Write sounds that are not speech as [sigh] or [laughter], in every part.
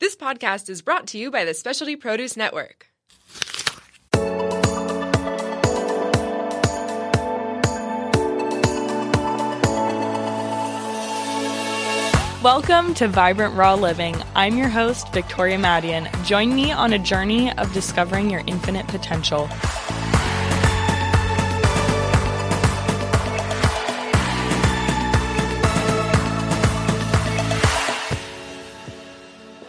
This podcast is brought to you by the Specialty Produce Network. Welcome to Vibrant Raw Living. I'm your host, Victoria Madian. Join me on a journey of discovering your infinite potential.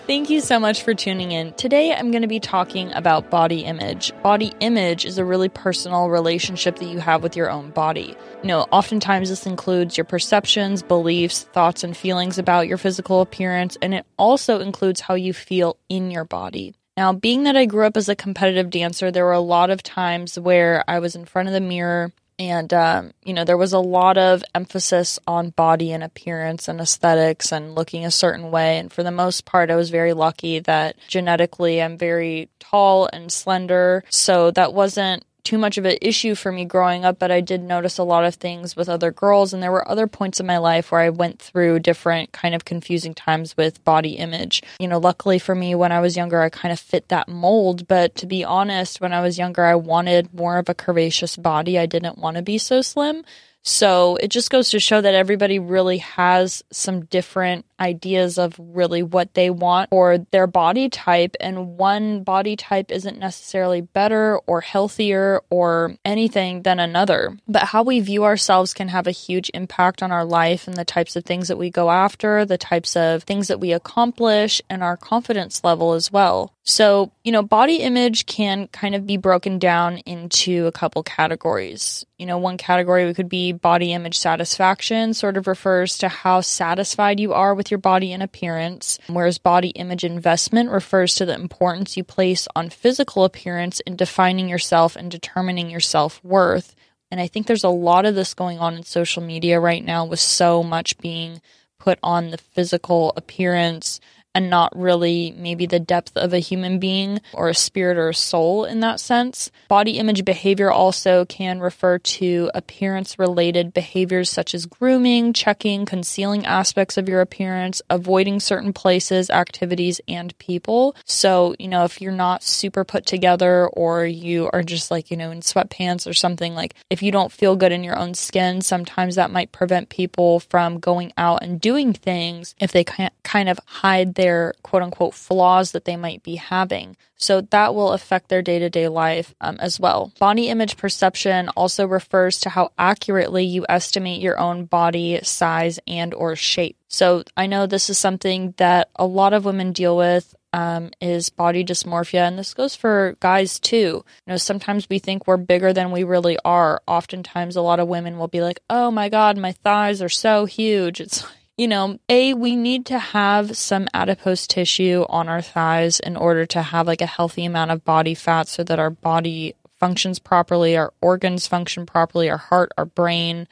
Thank you so much for tuning in. Today I'm going to be talking about body image. Body image is a really personal relationship that you have with your own body. You know, oftentimes this includes your perceptions, beliefs, thoughts, and feelings about your physical appearance, and it also includes how you feel in your body. Now, being that I grew up as a competitive dancer, there were a lot of times where I was in front of the mirror and, um, you know, there was a lot of emphasis on body and appearance and aesthetics and looking a certain way. And for the most part, I was very lucky that genetically I'm very tall and slender. So that wasn't too much of an issue for me growing up, but I did notice a lot of things with other girls. And there were other points in my life where I went through different kind of confusing times with body image. You know, luckily for me, when I was younger, I kind of fit that mold. But to be honest, when I was younger, I wanted more of a curvaceous body. I didn't want to be so slim. So it just goes to show that everybody really has some different ideas of really what they want or their body type. And one body type isn't necessarily better or healthier or anything than another. But how we view ourselves can have a huge impact on our life and the types of things that we go after, the types of things that we accomplish, and our confidence level as well. So, you know, body image can kind of be broken down into a couple categories. You know, one category could be body image satisfaction, sort of refers to how satisfied you are with your body and appearance, whereas body image investment refers to the importance you place on physical appearance in defining yourself and determining your self worth. And I think there's a lot of this going on in social media right now with so much being put on the physical appearance and not really maybe the depth of a human being or a spirit or a soul in that sense. Body image behavior also can refer to appearance related behaviors such as grooming, checking, concealing aspects of your appearance, avoiding certain places, activities, and people. So, you know, if you're not super put together or you are just like, you know, in sweatpants or something, like if you don't feel good in your own skin, sometimes that might prevent people from going out and doing things if they can't kind of hide their quote unquote flaws that they might be having. So that will affect their day to day life um, as well. Body image perception also refers to how accurately you estimate your own body size and or shape. So I know this is something that a lot of women deal with um, is body dysmorphia, and this goes for guys too. You know, sometimes we think we're bigger than we really are. Oftentimes, a lot of women will be like, "Oh my god, my thighs are so huge." It's you know, A, we need to have some adipose tissue on our thighs in order to have like a healthy amount of body fat so that our body functions properly, our organs function properly, our heart, our brain,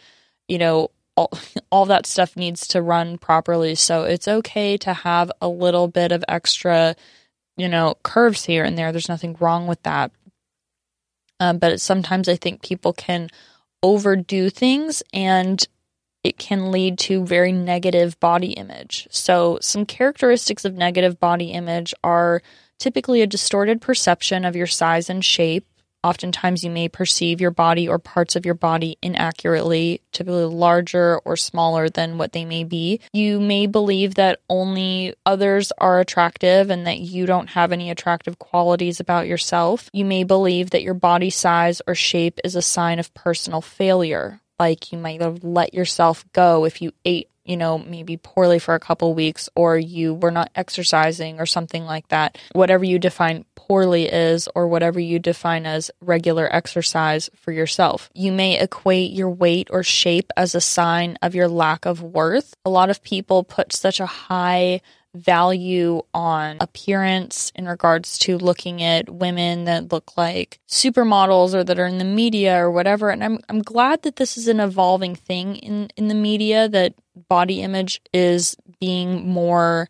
you know, all, [laughs] all that stuff needs to run properly. So it's okay to have a little bit of extra, you know, curves here and there. There's nothing wrong with that. Um, but sometimes I think people can overdo things and it can lead to very negative body image. So, some characteristics of negative body image are typically a distorted perception of your size and shape. Oftentimes, you may perceive your body or parts of your body inaccurately, typically larger or smaller than what they may be. You may believe that only others are attractive and that you don't have any attractive qualities about yourself. You may believe that your body size or shape is a sign of personal failure like you might have let yourself go if you ate you know maybe poorly for a couple weeks or you were not exercising or something like that. Whatever you define poorly is or whatever you define as regular exercise for yourself. You may equate your weight or shape as a sign of your lack of worth. A lot of people put such a high value on appearance in regards to looking at women that look like supermodels or that are in the media or whatever. And I'm I'm glad that this is an evolving thing in in the media that body image is being more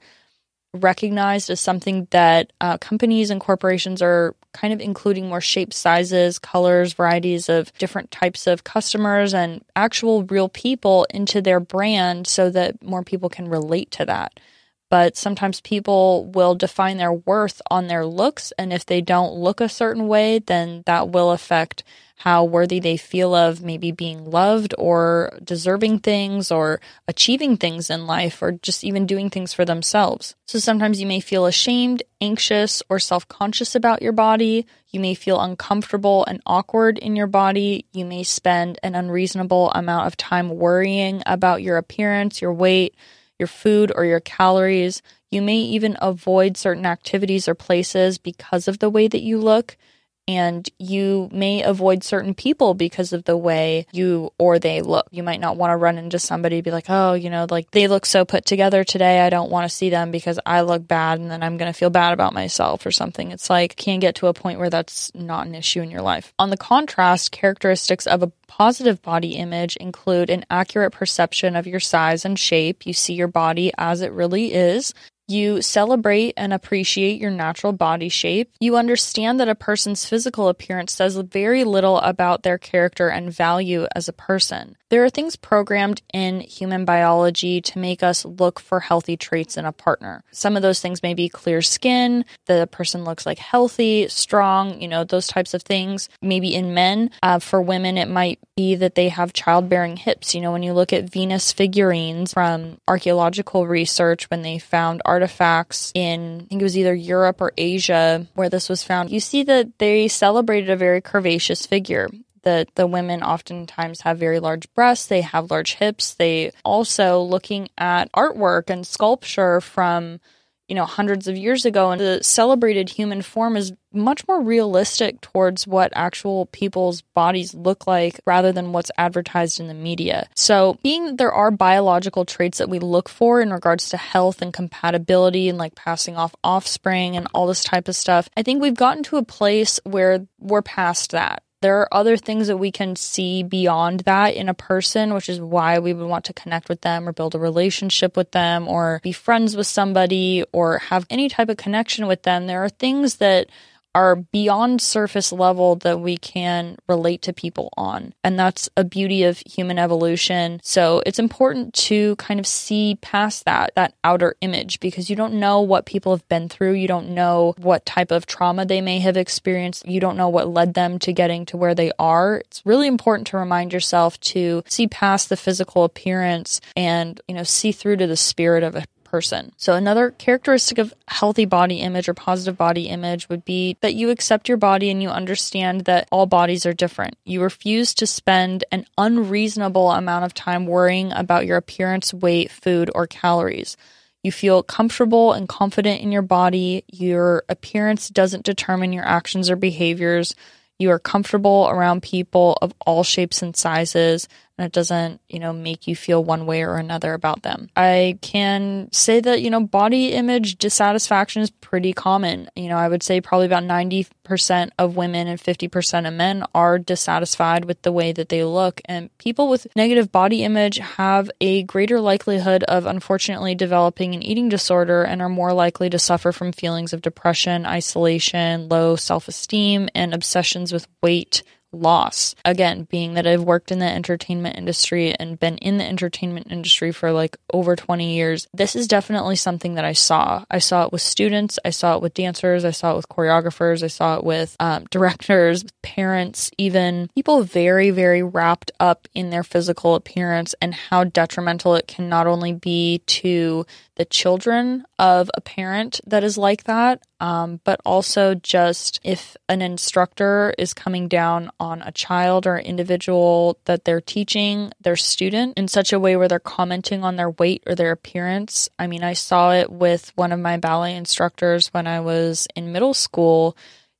recognized as something that uh, companies and corporations are kind of including more shapes, sizes, colors, varieties of different types of customers and actual real people into their brand so that more people can relate to that. But sometimes people will define their worth on their looks. And if they don't look a certain way, then that will affect how worthy they feel of maybe being loved or deserving things or achieving things in life or just even doing things for themselves. So sometimes you may feel ashamed, anxious, or self conscious about your body. You may feel uncomfortable and awkward in your body. You may spend an unreasonable amount of time worrying about your appearance, your weight, your food, or your calories. You may even avoid certain activities or places because of the way that you look and you may avoid certain people because of the way you or they look. You might not want to run into somebody be like, oh, you know, like they look so put together today. I don't want to see them because I look bad and then I'm going to feel bad about myself or something. It's like can get to a point where that's not an issue in your life. On the contrast, characteristics of a positive body image include an accurate perception of your size and shape. You see your body as it really is. You celebrate and appreciate your natural body shape. You understand that a person's physical appearance says very little about their character and value as a person. There are things programmed in human biology to make us look for healthy traits in a partner. Some of those things may be clear skin, the person looks like healthy, strong, you know, those types of things. Maybe in men, uh, for women, it might be that they have childbearing hips. You know, when you look at Venus figurines from archaeological research, when they found artifacts in, I think it was either Europe or Asia where this was found, you see that they celebrated a very curvaceous figure that the women oftentimes have very large breasts, they have large hips. They also looking at artwork and sculpture from you know hundreds of years ago and the celebrated human form is much more realistic towards what actual people's bodies look like rather than what's advertised in the media. So, being that there are biological traits that we look for in regards to health and compatibility and like passing off offspring and all this type of stuff, I think we've gotten to a place where we're past that. There are other things that we can see beyond that in a person, which is why we would want to connect with them or build a relationship with them or be friends with somebody or have any type of connection with them. There are things that are beyond surface level that we can relate to people on. And that's a beauty of human evolution. So it's important to kind of see past that, that outer image, because you don't know what people have been through. You don't know what type of trauma they may have experienced. You don't know what led them to getting to where they are. It's really important to remind yourself to see past the physical appearance and, you know, see through to the spirit of a person. So, another characteristic of healthy body image or positive body image would be that you accept your body and you understand that all bodies are different. You refuse to spend an unreasonable amount of time worrying about your appearance, weight, food, or calories. You feel comfortable and confident in your body. Your appearance doesn't determine your actions or behaviors. You are comfortable around people of all shapes and sizes and it doesn't, you know, make you feel one way or another about them. I can say that, you know, body image dissatisfaction is pretty common. You know, I would say probably about 90% of women and 50% of men are dissatisfied with the way that they look. And people with negative body image have a greater likelihood of unfortunately developing an eating disorder and are more likely to suffer from feelings of depression, isolation, low self esteem, and obsessions with weight loss. Again, being that I've worked in the entertainment industry and been in the entertainment industry for like over 20 years, this is definitely something that I saw. I saw it with students, I saw it with dancers, I saw it with choreographers, I saw it with um, [laughs] directors, parents, even people very, very wrapped up in their physical appearance and how detrimental it can not only be to the children of a parent that is like that, um, but also just if an instructor is coming down on a child or individual that they're teaching their student in such a way where they're commenting on their weight or their appearance. I mean, I saw it with one of my ballet instructors when I was in middle school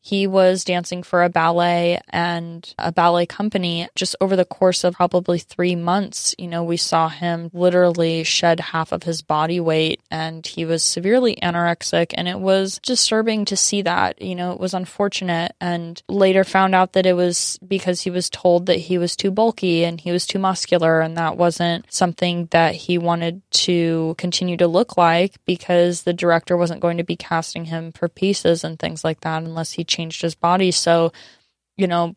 he was dancing for a ballet and a ballet company. Just over the course of probably three months, you know, we saw him literally shed half of his body weight and he was severely anorexic. And it was disturbing to see that. You know, it was unfortunate. And later found out that it was because he was told that he was too bulky and he was too muscular. And that wasn't something that he wanted to continue to look like because the director wasn't going to be casting him for pieces and things like that unless he changed his body. So, you know,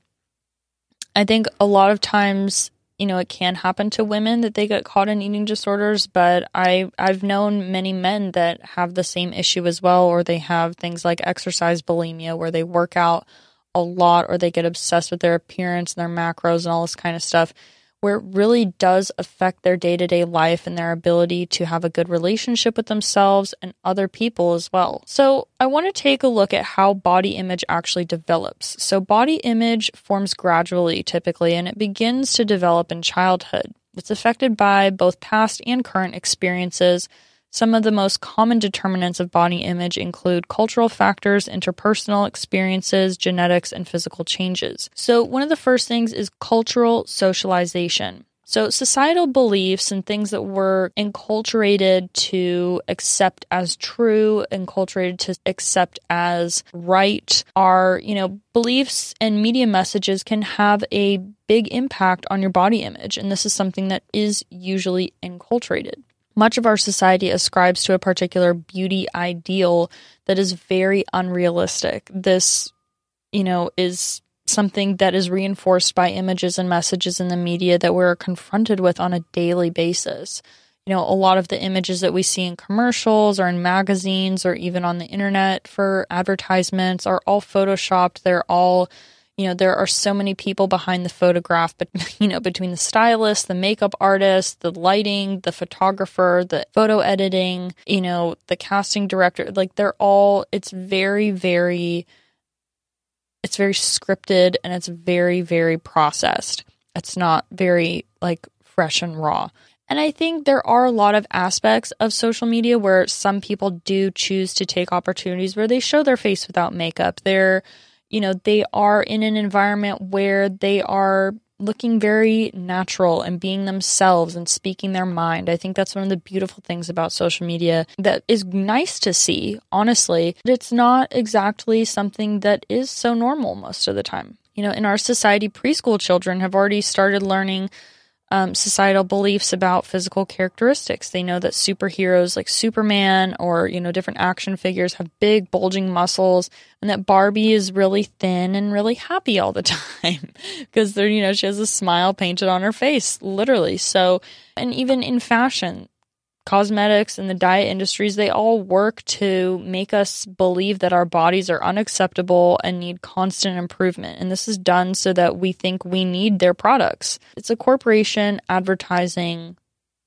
I think a lot of times you know, it can happen to women that they get caught in eating disorders, but I I've known many men that have the same issue as well or they have things like exercise bulimia where they work out a lot or they get obsessed with their appearance and their macros and all this kind of stuff where it really does affect their day to day life and their ability to have a good relationship with themselves and other people as well. So, I want to take a look at how body image actually develops. So, body image forms gradually typically, and it begins to develop in childhood. It's affected by both past and current experiences some of the most common determinants of body image include cultural factors, interpersonal experiences, genetics, and physical changes. So, one of the first things is cultural socialization. So, societal beliefs and things that we're enculturated to accept as true, enculturated to accept as right, are, you know, beliefs and media messages can have a big impact on your body image. And this is something that is usually enculturated. Much of our society ascribes to a particular beauty ideal that is very unrealistic. This, you know, is something that is reinforced by images and messages in the media that we're confronted with on a daily basis. You know, a lot of the images that we see in commercials or in magazines or even on the internet for advertisements are all photoshopped. They're all you know there are so many people behind the photograph but [laughs] you know between the stylist the makeup artist the lighting the photographer the photo editing you know the casting director like they're all it's very very it's very scripted and it's very very processed it's not very like fresh and raw and I think there are a lot of aspects of social media where some people do choose to take opportunities where they show their face without makeup. They're you know, they are in an environment where they are looking very natural and being themselves and speaking their mind. I think that's one of the beautiful things about social media that is nice to see, honestly. It's not exactly something that is so normal most of the time. You know, in our society, preschool children have already started learning um, societal beliefs about physical characteristics. They know that superheroes like Superman or, you know, different action figures have big, bulging muscles, and that Barbie is really thin and really happy all the [laughs] time because they're, you know, she has a smile painted on her face, literally. So, and even in fashion, cosmetics and the diet industries, they all work to make us believe that our bodies are unacceptable and need constant improvement. And this is done so that we think we need their products. It's a corporation advertising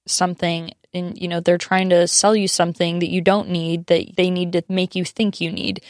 something and you know they're trying to sell you something that you don't need that they need to make you think you need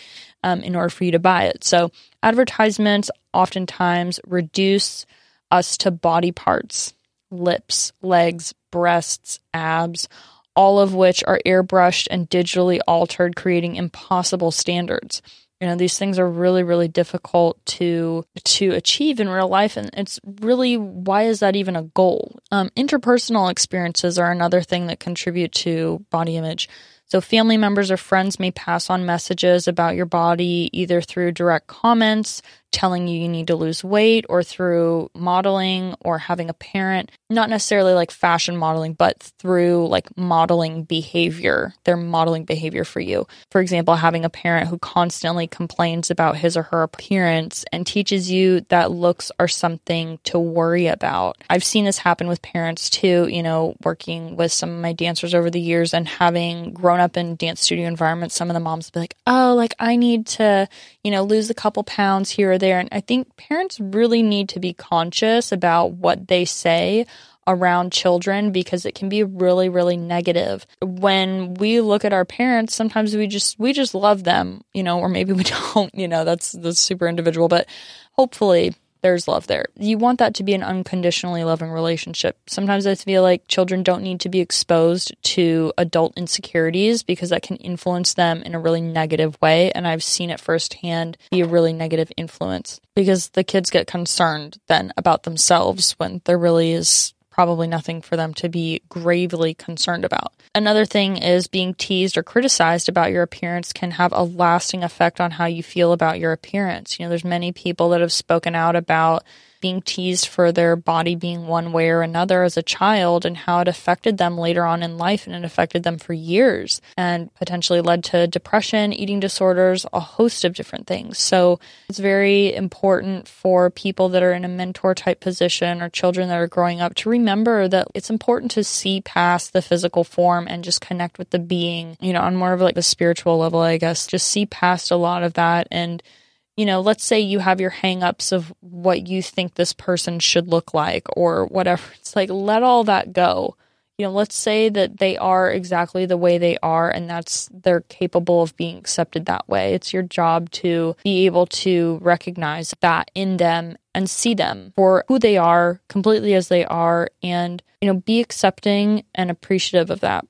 um, in order for you to buy it so advertisements oftentimes reduce us to body parts lips legs breasts abs all of which are airbrushed and digitally altered, creating impossible standards. You know, these things are really, really difficult to to achieve in real life, and it's really why is that even a goal? Um, interpersonal experiences are another thing that contribute to body image. So, family members or friends may pass on messages about your body either through direct comments, telling you you need to lose weight, or through modeling or having a parent, not necessarily like fashion modeling, but through like modeling behavior. They're modeling behavior for you. For example, having a parent who constantly complains about his or her appearance and teaches you that looks are something to worry about. I've seen this happen with parents too, you know, working with some of my dancers over the years and having grown up in dance studio environments, some of the moms be like, oh, like I need to, you know, lose a couple pounds here or there. And I think parents really need to be conscious about what they say around children because it can be really really negative when we look at our parents sometimes we just we just love them you know or maybe we [laughs] don't you know that's that's super individual but hopefully there's love there. You want that to be an unconditionally loving relationship. Sometimes I feel like children don't need to be exposed to adult insecurities because that can influence them in a really negative way. And I've seen it firsthand be a really negative influence because the kids get concerned then about themselves when there really is probably nothing for them to be gravely concerned about. Another thing is being teased or criticized about your appearance can have a lasting effect on how you feel about your appearance. You know, there's many people that have spoken out about being teased for their body being one way or another as a child and how it affected them later on in life and it affected them for years and potentially led to depression, eating disorders, a host of different things. So it's very important for people that are in a mentor type position or children that are growing up to remember that it's important to see past the physical form and just connect with the being, you know, on more of like the spiritual level, I guess. Just see past a lot of that and you know, let's say you have your hangups of what you think this person should look like or whatever. It's like, let all that go. You know, let's say that they are exactly the way they are and that's they're capable of being accepted that way. It's your job to be able to recognize that in them and see them for who they are, completely as they are, and, you know, be accepting and appreciative of that.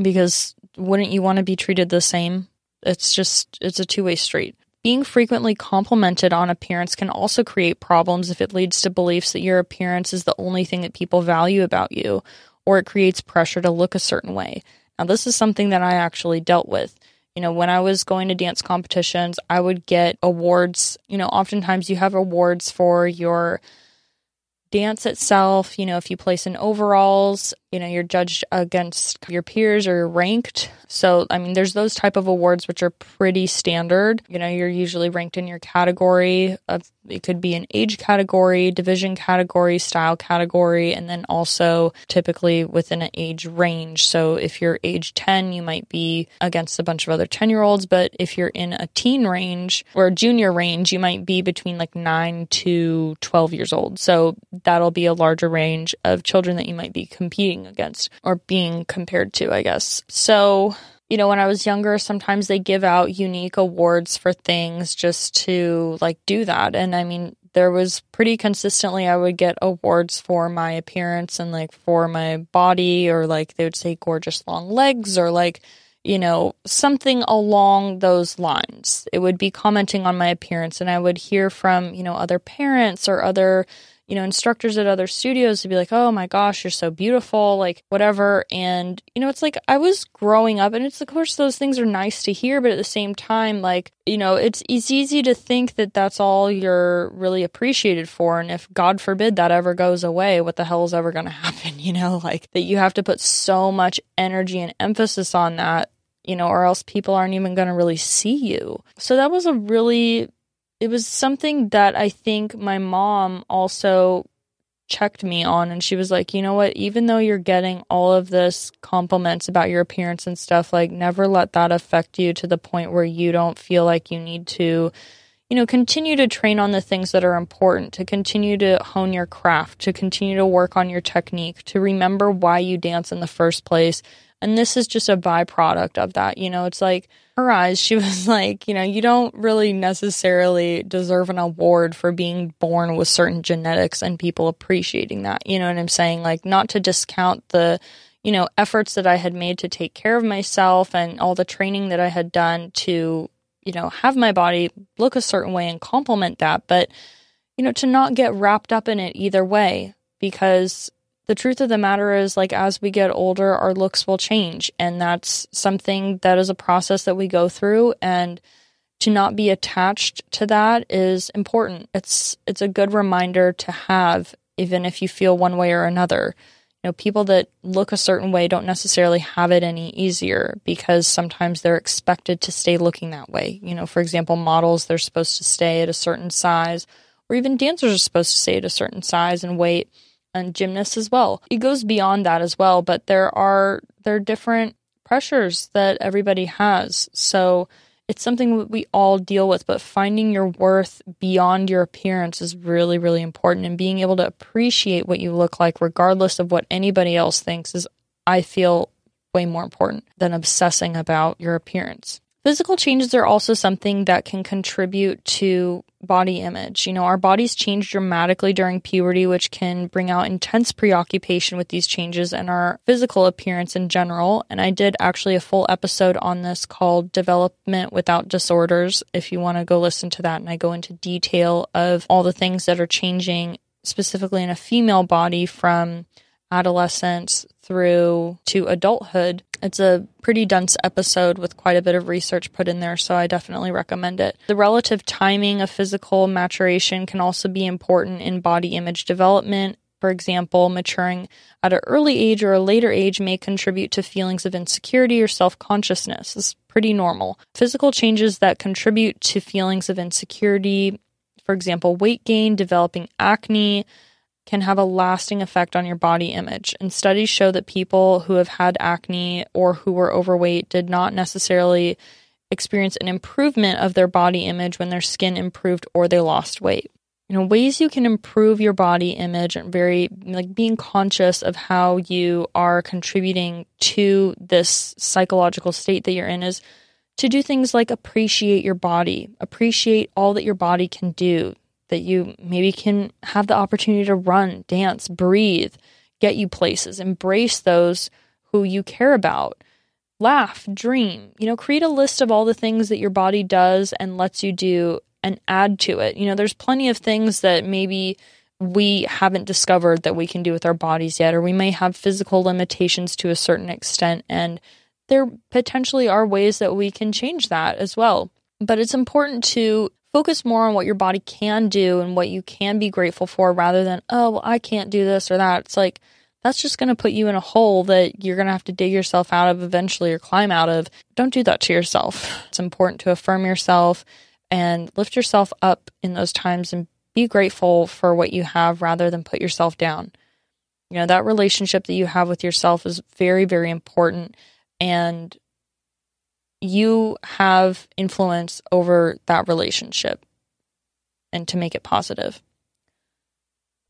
Because wouldn't you want to be treated the same it's just, it's a two way street. Being frequently complimented on appearance can also create problems if it leads to beliefs that your appearance is the only thing that people value about you, or it creates pressure to look a certain way. Now, this is something that I actually dealt with. You know, when I was going to dance competitions, I would get awards. You know, oftentimes you have awards for your dance itself. You know, if you place in overalls, you know, you're judged against your peers or ranked. So, I mean, there's those type of awards which are pretty standard. You know, you're usually ranked in your category of it could be an age category, division category, style category, and then also typically within an age range. So if you're age 10, you might be against a bunch of other 10 year olds, but if you're in a teen range or a junior range, you might be between like 9 to 12 years old. So that'll be a larger range of children that you might be competing against or being compared to, I guess. So you know, when I was younger, sometimes they give out unique awards for things just to like do that. And I mean, there was pretty consistently, I would get awards for my appearance and like for my body, or like they would say gorgeous long legs, or like, you know, something along those lines. It would be commenting on my appearance, and I would hear from, you know, other parents or other you know, instructors at other studios to be like, oh my gosh, you're so beautiful, like whatever. And, you know, it's like I was growing up and it's, of course, those things are nice to hear, but at the same time, like, you know, it's, it's easy to think that that's all you're really appreciated for. And if God forbid that ever goes away, what the hell is ever going [laughs] to happen? You know, like that you have to put so much energy and emphasis on that you know, or else people aren't even going to really see you. So that was a really it was something that I think my mom also checked me on and she was like, "You know what? Even though you're getting all of this compliments about your appearance and stuff, like never let that affect you to the point where you don't feel like you need to you know, continue to train on the things that are important, to continue to hone your craft, to continue to work on your technique, to remember why you dance in the first place. And this is just a byproduct of that. You know, it's like her eyes, she [laughs] was like, you know, you don't really necessarily deserve an award for being born with certain genetics and people appreciating that. You know what I'm saying? Like, not to discount the, you know, efforts that I had made to take care of myself and all the training that I had done to, you know, have my body look a certain way and complement that. But, you know, to not get wrapped up in it either way because the truth of the matter is like as we get older our looks will change. And that's something that is a process that we go through. And to not be attached to that is important. It's it's a good reminder to have even if you feel one way or another. You know people that look a certain way don't necessarily have it any easier because sometimes they're expected to stay looking that way. You know for example models they're supposed to stay at a certain size or even dancers are supposed to stay at a certain size and weight and gymnasts as well. It goes beyond that as well, but there are there are different pressures that everybody has. So it's something that we all deal with, but finding your worth beyond your appearance is really, really important. And being able to appreciate what you look like, regardless of what anybody else thinks, is, I feel, way more important than obsessing about your appearance. Physical changes are also something that can contribute to body image. You know, our bodies change dramatically during puberty, which can bring out intense preoccupation with these changes and our physical appearance in general. And I did actually a full episode on this called Development Without Disorders. If you want to go listen to that, and I go into detail of all the things that are changing specifically in a female body from adolescence through to adulthood. It's a pretty dense episode with quite a bit of research put in there, so I definitely recommend it. The relative timing of physical maturation can also be important in body image development. For example, maturing at an early age or a later age may contribute to feelings of insecurity or self consciousness. Is pretty normal. Physical changes that contribute to feelings of insecurity, for example, weight gain, developing acne, can have a lasting effect on your body image. And studies show that people who have had acne or who were overweight did not necessarily experience an improvement of their body image when their skin improved or they lost weight. You know, ways you can improve your body image and very like being conscious of how you are contributing to this psychological state that you're in is to do things like appreciate your body, appreciate all that your body can do, that you maybe can have the opportunity to run, dance, breathe, get you places, embrace those who you care about. Laugh, dream, you know, create a list of all the things that your body does and lets you do and add to it. You know, there's plenty of things that maybe we haven't discovered that we can do with our bodies yet, or we may have physical limitations to a certain extent. And there potentially are ways that we can change that as well. But it's important to focus more on what your body can do and what you can be grateful for rather than, oh, well, I can't do this or that. It's like, that's just going to put you in a hole that you're going to have to dig yourself out of eventually or climb out of. Don't do that to yourself. It's important to affirm yourself and lift yourself up in those times and be grateful for what you have rather than put yourself down. You know, that relationship that you have with yourself is very, very important. And you have influence over that relationship and to make it positive.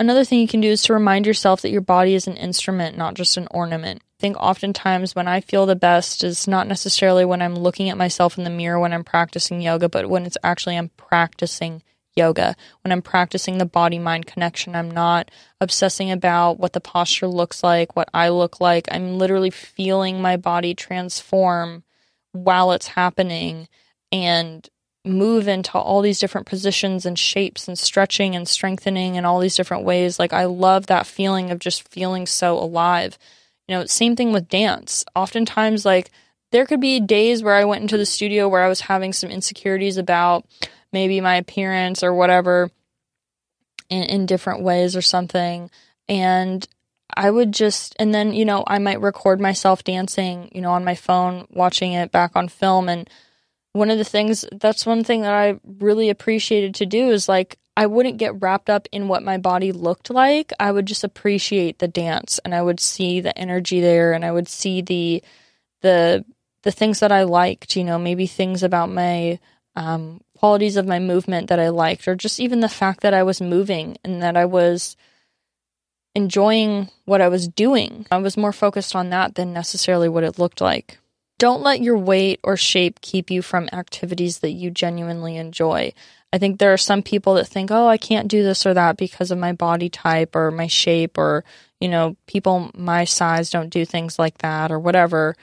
Another thing you can do is to remind yourself that your body is an instrument, not just an ornament. I think oftentimes when I feel the best is not necessarily when I'm looking at myself in the mirror when I'm practicing yoga, but when it's actually I'm practicing yoga. When I'm practicing the body mind connection, I'm not obsessing about what the posture looks like, what I look like. I'm literally feeling my body transform while it's happening and move into all these different positions and shapes and stretching and strengthening and all these different ways. Like I love that feeling of just feeling so alive. You know, same thing with dance. Oftentimes like there could be days where I went into the studio where I was having some insecurities about maybe my appearance or whatever in, in different ways or something. And I would just, and then, you know, I might record myself dancing, you know, on my phone, watching it back on film. And one of the things, that's one thing that I really appreciated to do is like, I wouldn't get wrapped up in what my body looked like. I would just appreciate the dance and I would see the energy there and I would see the, the, the things that I liked, you know, maybe things about my, um, qualities of my movement that I liked, or just even the fact that I was moving and that I was, enjoying what I was doing. I was more focused on that than necessarily what it looked like. Don't let your weight or shape keep you from activities that you genuinely enjoy. I think there are some people that think, oh, I can't do this or that because of my body type or my shape, or, you know, people my size don't do things like that or whatever.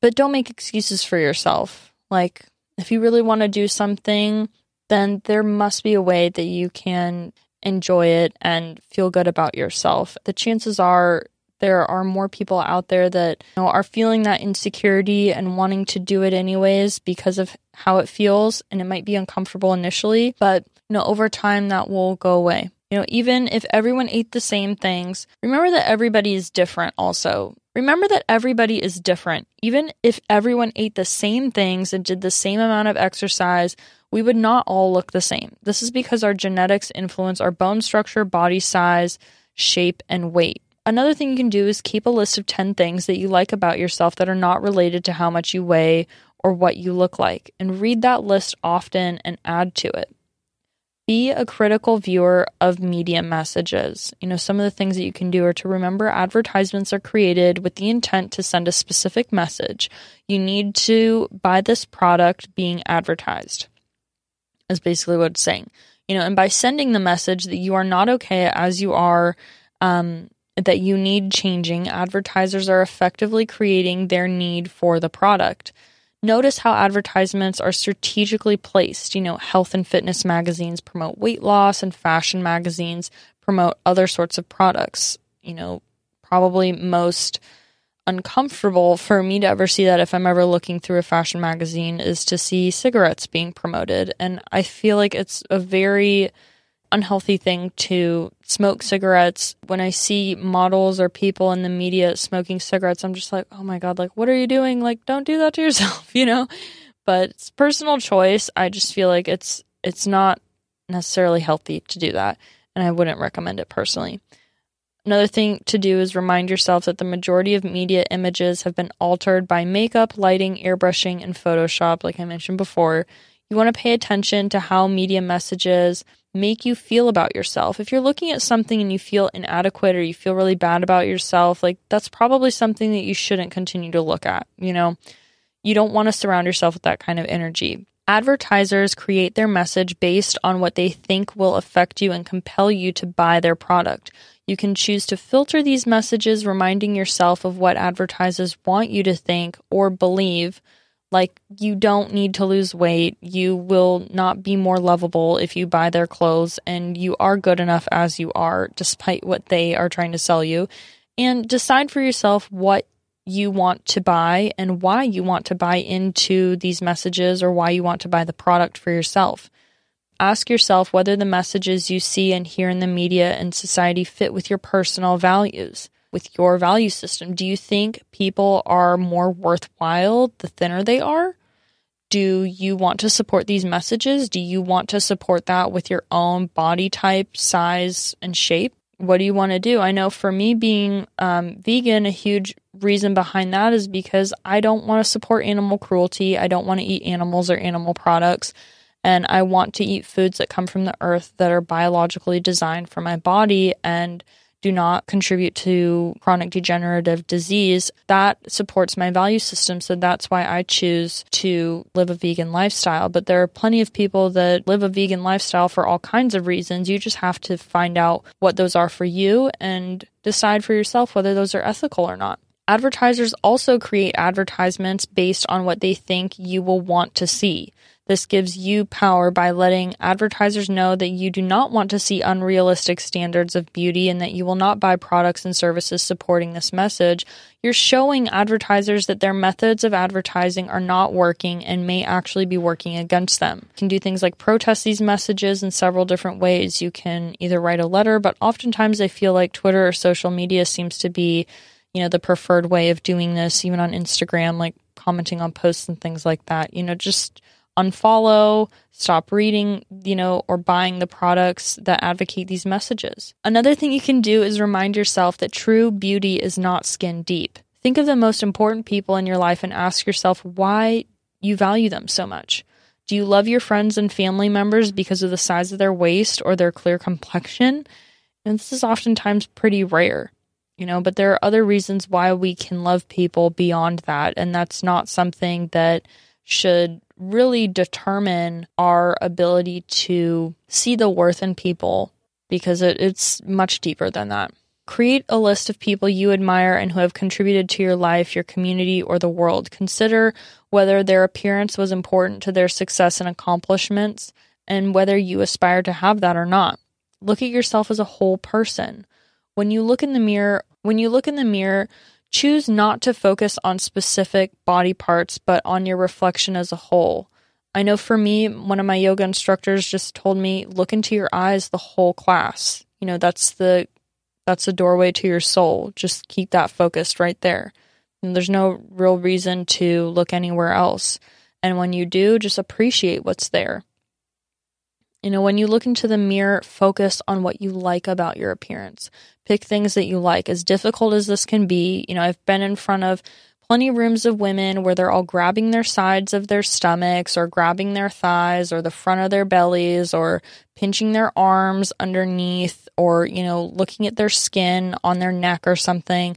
But don't make excuses for yourself. Like, if you really want to do something, then there must be a way that you can enjoy it and feel good about yourself. The chances are there are more people out there that you know, are feeling that insecurity and wanting to do it anyways because of how it feels and it might be uncomfortable initially, but you know over time that will go away. You know, even if everyone ate the same things, remember that everybody is different also. Remember that everybody is different. Even if everyone ate the same things and did the same amount of exercise, we would not all look the same. This is because our genetics influence our bone structure, body size, shape, and weight. Another thing you can do is keep a list of 10 things that you like about yourself that are not related to how much you weigh or what you look like, and read that list often and add to it. Be a critical viewer of media messages. You know, some of the things that you can do are to remember advertisements are created with the intent to send a specific message. You need to buy this product being advertised is basically what it's saying. You know, and by sending the message that you are not okay as you are, um, that you need changing, advertisers are effectively creating their need for the product. Notice how advertisements are strategically placed. You know, health and fitness magazines promote weight loss, and fashion magazines promote other sorts of products. You know, probably most uncomfortable for me to ever see that if I'm ever looking through a fashion magazine is to see cigarettes being promoted. And I feel like it's a very unhealthy thing to smoke cigarettes. When I see models or people in the media smoking cigarettes, I'm just like, oh my God, like, what are you doing? Like, don't do that to [laughs] yourself, you know? But it's personal choice. I just feel like it's it's not necessarily healthy to do that. And I wouldn't recommend it personally. Another thing to do is remind yourself that the majority of media images have been altered by makeup, lighting, airbrushing, and Photoshop, like I mentioned before. You want to pay attention to how media messages make you feel about yourself. If you're looking at something and you feel inadequate or you feel really bad about yourself, like that's probably something that you shouldn't continue to look at. You know, you don't want to surround yourself with that kind of energy. Advertisers create their message based on what they think will affect you and compel you to buy their product. You can choose to filter these messages, reminding yourself of what advertisers want you to think or believe. Like, you don't need to lose weight. You will not be more lovable if you buy their clothes, and you are good enough as you are, despite what they are trying to sell you. And decide for yourself what you want to buy and why you want to buy into these messages or why you want to buy the product for yourself. Ask yourself whether the messages you see and hear in the media and society fit with your personal values, with your value system. Do you think people are more worthwhile the thinner they are? Do you want to support these messages? Do you want to support that with your own body type, size, and shape? What do you want to do? I know for me, being um, vegan, a huge reason behind that is because I don't want to support animal cruelty. I don't want to eat animals or animal products and I want to eat foods that come from the earth that are biologically designed for my body and do not contribute to chronic degenerative disease, that supports my value system. So that's why I choose to live a vegan lifestyle. But there are plenty of people that live a vegan lifestyle for all kinds of reasons. You just have to find out what those are for you and decide for yourself whether those are ethical or not. Advertisers also create advertisements based on what they think you will want to see. This gives you power by letting advertisers know that you do not want to see unrealistic standards of beauty and that you will not buy products and services supporting this message. You're showing advertisers that their methods of advertising are not working and may actually be working against them. You can do things like protest these messages in several different ways. You can either write a letter, but oftentimes I feel like Twitter or social media seems to be, you know, the preferred way of doing this, even on Instagram, like commenting on posts and things like that. You know, just unfollow, stop reading, you know, or buying the products that advocate these messages. Another thing you can do is remind yourself that true beauty is not skin deep. Think of the most important people in your life and ask yourself why you value them so much. Do you love your friends and family members because of the size of their waist or their clear complexion? And this is oftentimes pretty rare, you know, but there are other reasons why we can love people beyond that. And that's not something that should really determine our ability to see the worth in people because it, it's much deeper than that. Create a list of people you admire and who have contributed to your life, your community, or the world. Consider whether their appearance was important to their success and accomplishments and whether you aspire to have that or not. Look at yourself as a whole person. When you look in the mirror, when you look in the mirror, choose not to focus on specific body parts, but on your reflection as a whole. I know for me, one of my yoga instructors just told me, look into your eyes the whole class. You know, that's the that's the doorway to your soul. Just keep that focused right there. And there's no real reason to look anywhere else. And when you do, just appreciate what's there. You know, when you look into the mirror, focus on what you like about your appearance. Pick things that you like. As difficult as this can be, you know, I've been in front of plenty of rooms of women where they're all grabbing their sides of their stomachs or grabbing their thighs or the front of their bellies or pinching their arms underneath or, you know, looking at their skin on their neck or something.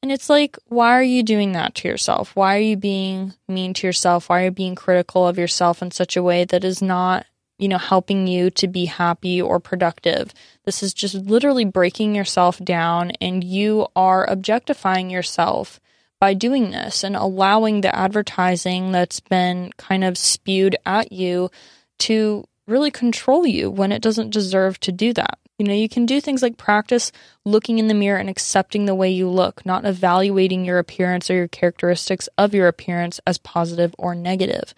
And it's like, why are you doing that to yourself? Why are you being mean to yourself? Why are you being critical of yourself in such a way that is not you know, helping you to be happy or productive. This is just literally breaking yourself down and you are objectifying yourself by doing this and allowing the advertising that's been kind of spewed at you to really control you when it doesn't deserve to do that. You know, you can do things like practice looking in the mirror and accepting the way you look, not evaluating your appearance or your characteristics of your appearance as positive or negative.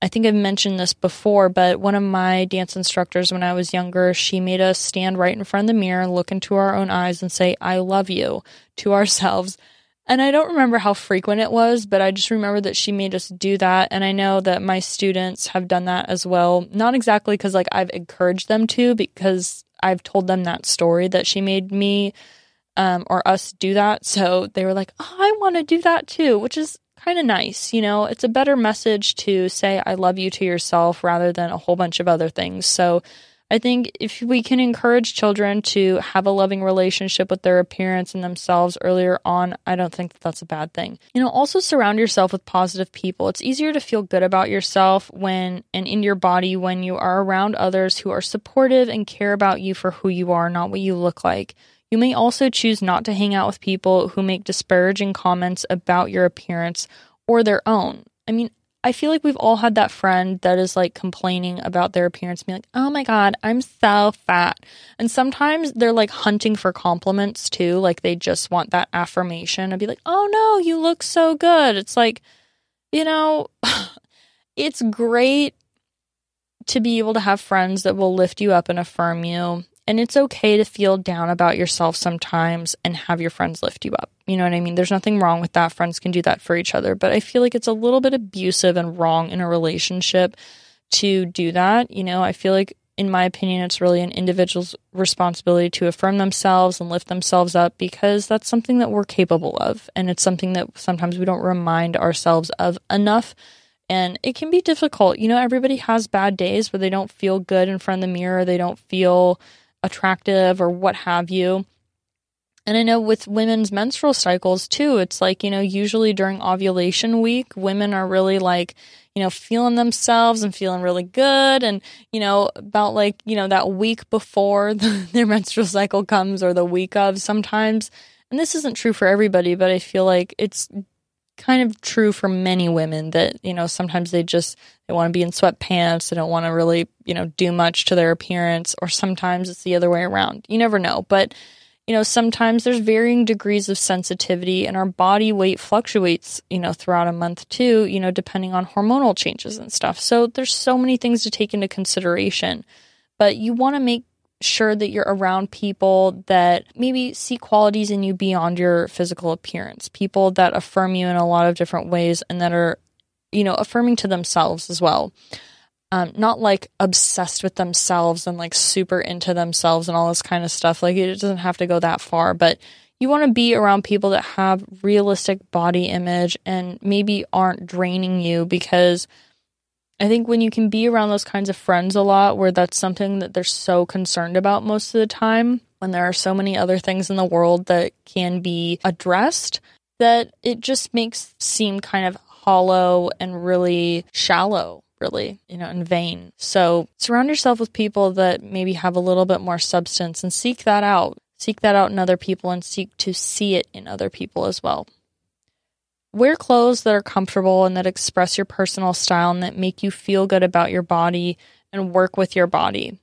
I think I've mentioned this before, but one of my dance instructors when I was younger, she made us stand right in front of the mirror, and look into our own eyes, and say, I love you to [laughs] ourselves. And I don't remember how frequent it was, but I just remember that she made us do that. And I know that my students have done that as well. Not exactly because like I've encouraged them to, because I've told them that story that she made me um, or us do that. So they were like, oh, I want to do that too, which is kind of nice. You know, it's a better message to say, I love you to yourself rather than a whole bunch of other things. So I think if we can encourage children to have a loving relationship with their appearance and themselves earlier on, I don't think that that's a bad thing. You know, also surround yourself with positive people. It's easier to feel good about yourself when and in your body when you are around others who are supportive and care about you for who you are, not what you look like. You may also choose not to hang out with people who make disparaging comments about your appearance or their own. I mean, I feel like we've all had that friend that is like complaining about their appearance, being like, oh my God, I'm so fat. And sometimes they're like hunting for compliments too. Like they just want that affirmation and be like, oh no, you look so good. It's like, you know, [sighs] it's great to be able to have friends that will lift you up and affirm you. And it's okay to feel down about yourself sometimes and have your friends lift you up. You know what I mean? There's nothing wrong with that. Friends can do that for each other. But I feel like it's a little bit abusive and wrong in a relationship to do that. You know, I feel like, in my opinion, it's really an individual's responsibility to affirm themselves and lift themselves up because that's something that we're capable of. And it's something that sometimes we don't remind ourselves of enough and it can be difficult. You know, everybody has bad days where they don't feel good in front of the mirror, they don't feel attractive or what have you. And I know with women's menstrual cycles too, it's like, you know, usually during ovulation week, women are really like, you know, feeling themselves and feeling really good. And, you know, about like, you know, that week before [laughs] the, their menstrual cycle comes or the week of sometimes. And this isn't true for everybody, but I feel like it's kind of true for many women that you know sometimes they just they want to be in sweatpants they don't want to really you know do much to their appearance or sometimes it's the other way around. You never know. But you know sometimes there's varying degrees of sensitivity and our body weight fluctuates you know throughout a month too you know depending on hormonal changes and stuff. So there's so many things to take into consideration. But you want to make sure that you're around people that maybe see qualities in you beyond your physical appearance, people that affirm you in a lot of different ways and that are, you know, affirming to themselves as well. Um, not like obsessed with themselves and like super into themselves and all this kind of stuff. Like it doesn't have to go that far, but you want to be around people that have realistic body image and maybe aren't draining you because I think when you can be around those kinds of friends a lot, where that's something that they're so concerned about most of the time, when there are so many other things in the world that can be addressed, that it just makes seem kind of hollow and really shallow really, you know, in vain. So surround yourself with people that maybe have a little bit more substance and seek that out. Seek that out in other people and seek to see it in other people as well. Wear clothes that are comfortable and that express your personal style and that make you feel good about your body and work with your body,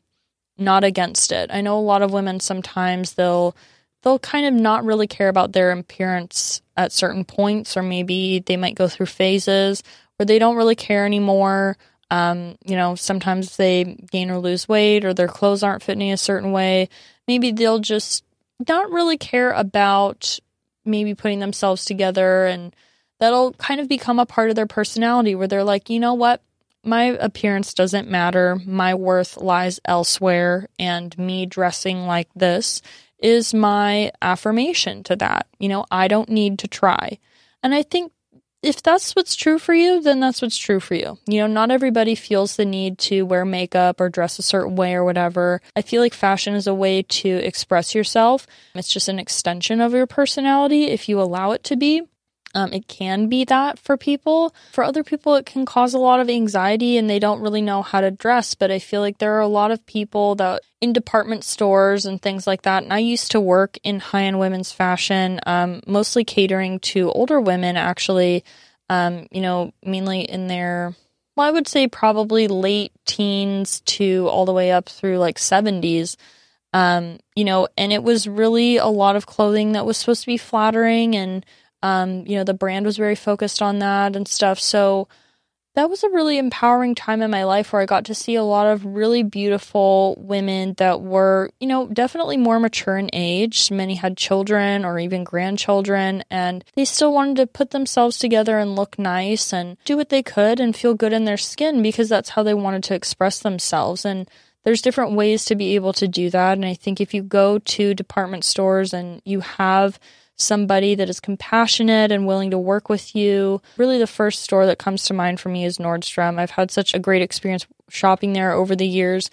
not against it. I know a lot of women sometimes they'll they'll kind of not really care about their appearance at certain points or maybe they might go through phases where they don't really care anymore. Um, you know, sometimes they gain or lose weight or their clothes aren't fitting a certain way. Maybe they'll just not really care about maybe putting themselves together and that'll kind of become a part of their personality where they're like, you know what? My appearance doesn't matter. My worth lies elsewhere. And me dressing like this is my affirmation to that. You know, I don't need to try. And I think if that's what's true for you, then that's what's true for you. You know, not everybody feels the need to wear makeup or dress a certain way or whatever. I feel like fashion is a way to express yourself. It's just an extension of your personality if you allow it to be. Um, it can be that for people. For other people, it can cause a lot of anxiety and they don't really know how to dress. But I feel like there are a lot of people that in department stores and things like that. And I used to work in high end women's fashion, um, mostly catering to older women, actually, um, you know, mainly in their, well, I would say probably late teens to all the way up through like 70s. Um, you know, and it was really a lot of clothing that was supposed to be flattering and um, you know, the brand was very focused on that and stuff. So that was a really empowering time in my life where I got to see a lot of really beautiful women that were, you know, definitely more mature in age. Many had children or even grandchildren, and they still wanted to put themselves together and look nice and do what they could and feel good in their skin because that's how they wanted to express themselves. And there's different ways to be able to do that. And I think if you go to department stores and you have somebody that is compassionate and willing to work with you. Really, the first store that comes to mind for me is Nordstrom. I've had such a great experience shopping there over the years.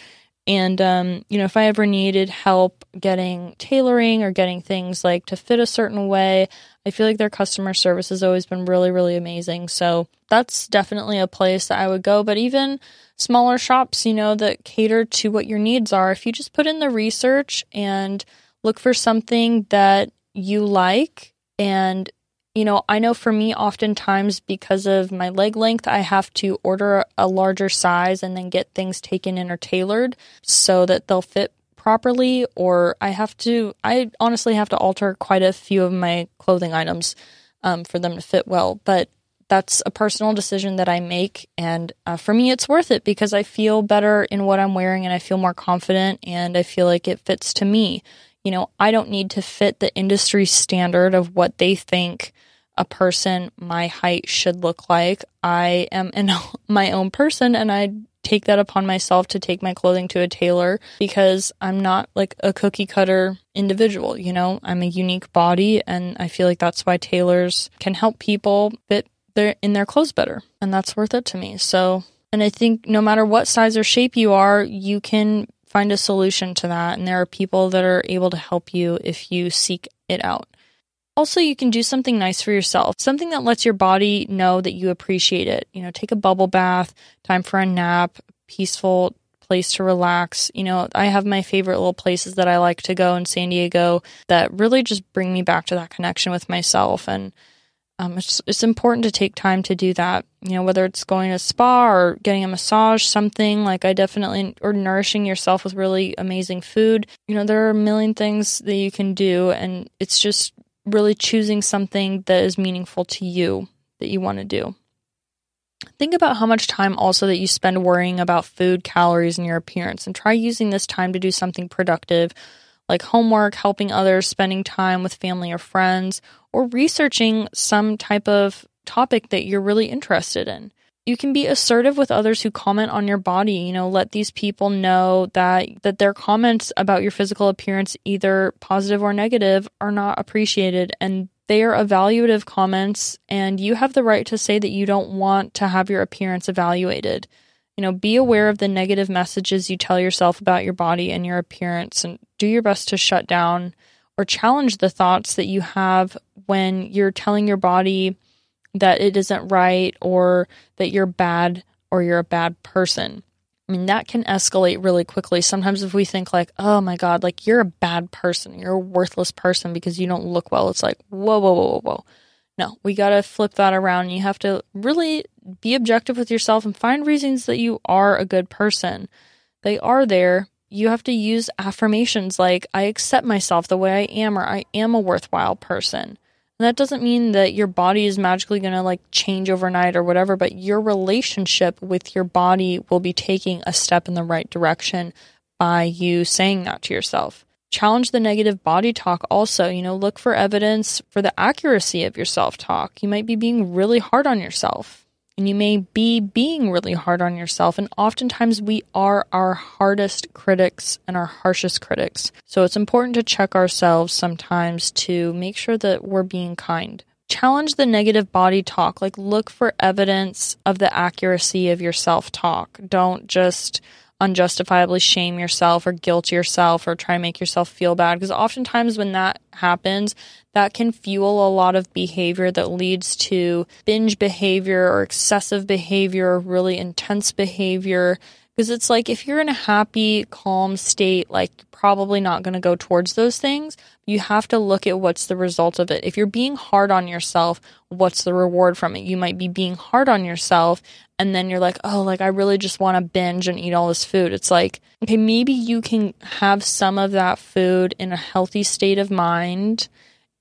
And, um, you know, if I ever needed help getting tailoring or getting things like to fit a certain way, I feel like their customer service has always been really, really amazing. So that's definitely a place that I would go. But even smaller shops, you know, that cater to what your needs are, if you just put in the research and look for something that you like. And, you know, I know for me, oftentimes because of my leg length, I have to order a larger size and then get things taken in or tailored so that they'll fit properly. Or I have to, I honestly have to alter quite a few of my clothing items um, for them to fit well. But that's a personal decision that I make. And uh, for me, it's worth it because I feel better in what I'm wearing and I feel more confident and I feel like it fits to me you know, I don't need to fit the industry standard of what they think a person my height should look like. I am in [laughs] my own person and I take that upon myself to take my clothing to a tailor because I'm not like a cookie cutter individual, you know? I'm a unique body and I feel like that's why tailors can help people fit their in their clothes better and that's worth it to me. So, and I think no matter what size or shape you are, you can find a solution to that. And there are people that are able to help you if you seek it out. Also, you can do something nice for yourself, something that lets your body know that you appreciate it. You know, take a bubble bath, time for a nap, peaceful place to relax. You know, I have my favorite little places that I like to go in San Diego that really just bring me back to that connection with myself. And um, it's, it's important to take time to do that. You know, whether it's going to spa or getting a massage, something like I definitely, or nourishing yourself with really amazing food. You know, there are a million things that you can do, and it's just really choosing something that is meaningful to you that you want to do. Think about how much time also that you spend worrying about food, calories, and your appearance, and try using this time to do something productive like homework, helping others, spending time with family or friends, or researching some type of topic that you're really interested in. You can be assertive with others who comment on your body, you know, let these people know that that their comments about your physical appearance either positive or negative are not appreciated and they are evaluative comments and you have the right to say that you don't want to have your appearance evaluated. You know, be aware of the negative messages you tell yourself about your body and your appearance and do your best to shut down or challenge the thoughts that you have when you're telling your body that it isn't right or that you're bad or you're a bad person. I mean, that can escalate really quickly. Sometimes, if we think, like, oh my God, like you're a bad person, you're a worthless person because you don't look well, it's like, whoa, whoa, whoa, whoa, whoa. No, we got to flip that around. You have to really be objective with yourself and find reasons that you are a good person. They are there. You have to use affirmations like, I accept myself the way I am, or I am a worthwhile person. And that doesn't mean that your body is magically going to like change overnight or whatever, but your relationship with your body will be taking a step in the right direction by you saying that to yourself. Challenge the negative body talk also. You know, look for evidence for the accuracy of your self talk. You might be being really hard on yourself, and you may be being really hard on yourself. And oftentimes, we are our hardest critics and our harshest critics. So it's important to check ourselves sometimes to make sure that we're being kind challenge the negative body talk. Like, look for evidence of the accuracy of your self talk. Don't just unjustifiably shame yourself or guilt yourself or try to make yourself feel bad. Because oftentimes when that happens, that can fuel a lot of behavior that leads to binge behavior or excessive behavior, or really intense behavior Because it's like if you're in a happy, calm state, like you're probably not going to go towards those things. You have to look at what's the result of it. If you're being hard on yourself, what's the reward from it? You might be being hard on yourself and then you're like, oh, like I really just want to binge and eat all this food. It's like, okay, maybe you can have some of that food in a healthy state of mind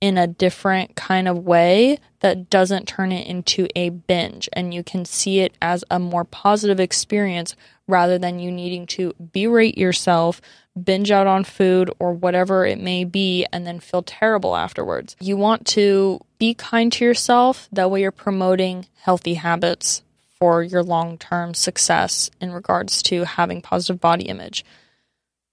in a different kind of way that doesn't turn it into a binge and you can see it as a more positive experience rather than you needing to berate yourself, binge out on food or whatever it may be, and then feel terrible afterwards. You want to be kind to yourself. That way, you're promoting healthy habits for your long term success in regards to having positive body image.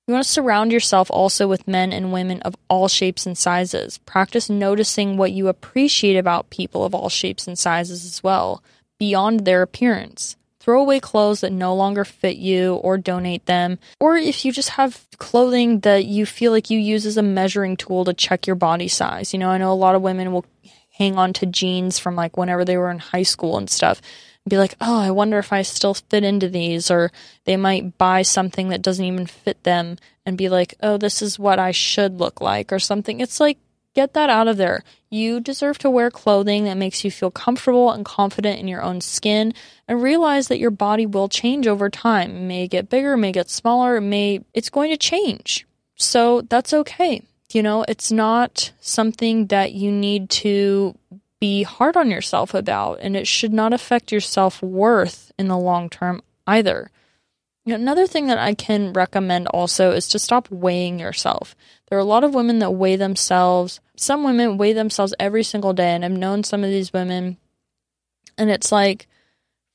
You want to surround yourself also with men and women of all shapes and sizes. Practice noticing what you appreciate about people of all shapes and sizes as well, beyond their appearance. Throw away clothes that no longer fit you or donate them. Or if you just have clothing that you feel like you use as a measuring tool to check your body size. You know, I know a lot of women will hang on to jeans from like whenever they were in high school and stuff be like, oh, I wonder if I still fit into these. Or they might buy something that doesn't even fit them and be like, oh, this is what I should look like or something. It's like, get that out of there. You deserve to wear clothing that makes you feel comfortable and confident in your own skin and realize that your body will change over time. It may get bigger, may get smaller, it may, it's going to change. So that's okay. You know, it's not something that you need to be hard on yourself about, and it should not affect your self worth in the long term either. Another thing that I can recommend also is to stop weighing yourself. There are a lot of women that weigh themselves. Some women weigh themselves every single day, and I've known some of these women, and it's like,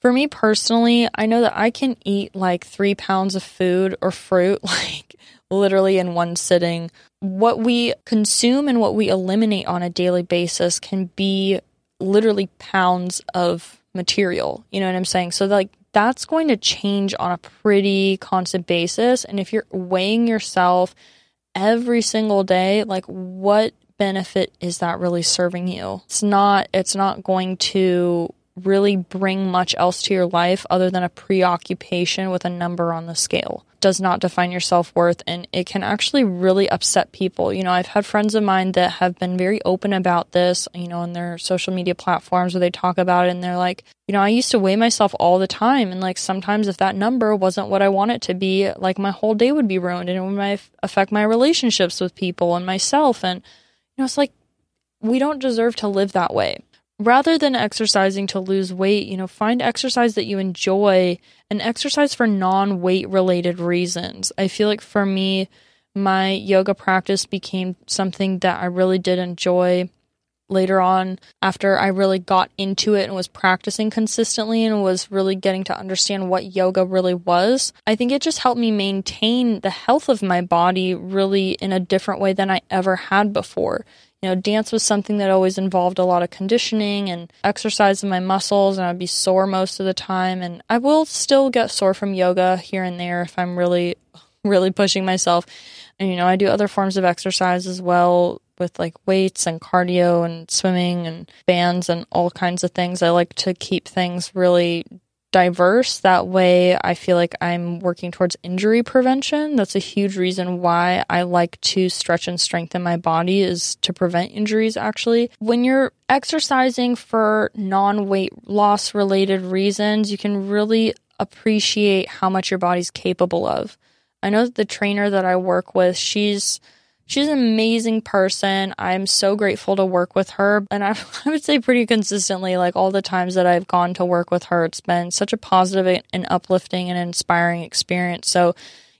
for me personally, I know that I can eat like three pounds of food or fruit, [laughs] like literally in one sitting. What we consume and what we eliminate on a daily basis can be literally pounds of material. You know what I'm saying? So, like, that's going to change on a pretty constant basis. And if you're weighing yourself every single day, like, what benefit is that really serving you? It's not, it's not going to really bring much else to your life other than a preoccupation with a number on the scale. Does not define your self worth, and it can actually really upset people. You know, I've had friends of mine that have been very open about this, you know, on their social media platforms where they talk about it, and they're like, you know, I used to weigh myself all the time, and like sometimes if that number wasn't what I want it to be, like my whole day would be ruined, and it would affect my relationships with people and myself. And, you know, it's like, we don't deserve to live that way rather than exercising to lose weight, you know, find exercise that you enjoy and exercise for non weight related reasons. I feel like for me, my yoga practice became something that I really did enjoy later on after I really got into it and was practicing consistently and was really getting to understand what yoga really was. I think it just helped me maintain the health of my body really in a different way than I ever had before. You know, dance was something that always involved a lot of conditioning and exercise in my muscles, and I'd be sore most of the time. And I will still get sore from yoga here and there if I'm really, really pushing myself. And, you know, I do other forms of exercise as well with like weights and cardio and swimming and bands and all kinds of things. I like to keep things really diverse. That way, I feel like I'm working towards injury prevention. That's a huge reason why I like to stretch and strengthen my body is to prevent injuries, actually. When you're exercising for non weight loss related reasons, you can really appreciate how much your body's capable of. I know the trainer that I work with, she's She's an amazing person. I'm so grateful to work with her. And I, [laughs] I would say pretty consistently, like all the times that I've gone to work with her, it's been such a positive and uplifting and inspiring experience. So,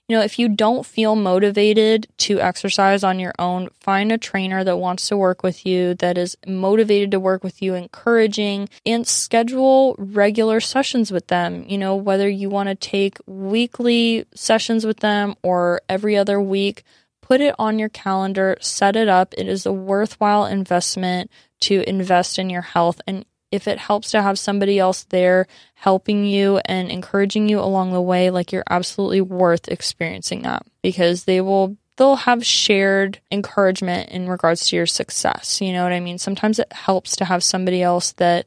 you know, if you don't feel motivated to exercise on your own, find a trainer that wants to work with you, that is motivated to work with you, encouraging, and schedule regular sessions with them. You know, whether you want to take weekly sessions with them or every other week put it on your calendar, set it up. It is a worthwhile investment to invest in your health. And if it helps to have somebody else there helping you and encouraging you along the way, like you're absolutely worth experiencing that because they will they'll have shared encouragement in regards to your success. You know what I mean? Sometimes it helps to have somebody else that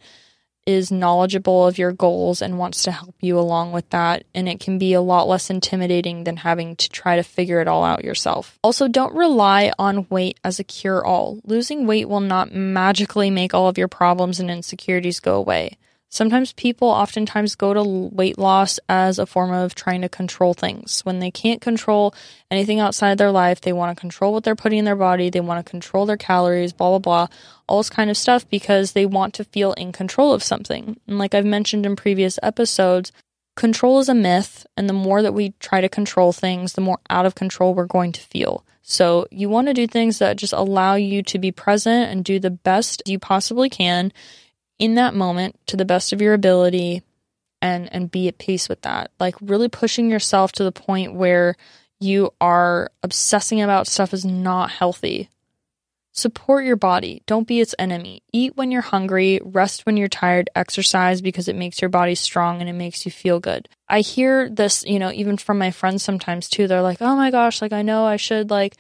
is knowledgeable of your goals and wants to help you along with that. And it can be a lot less intimidating than having to try to figure it all out yourself. Also, don't rely on weight as a cure all. Losing weight will not magically make all of your problems and insecurities go away. Sometimes people oftentimes go to weight loss as a form of trying to control things. When they can't control anything outside their life, they want to control what they're putting in their body, they want to control their calories, blah, blah, blah, all this kind of stuff because they want to feel in control of something. And like I've mentioned in previous episodes, control is a myth. And the more that we try to control things, the more out of control we're going to feel. So you want to do things that just allow you to be present and do the best you possibly can in that moment to the best of your ability and and be at peace with that. Like really pushing yourself to the point where you are obsessing about stuff is not healthy. Support your body. Don't be its enemy. Eat when you're hungry, rest when you're tired, exercise because it makes your body strong and it makes you feel good. I hear this, you know, even from my friends sometimes too. They're like, "Oh my gosh, like I know I should like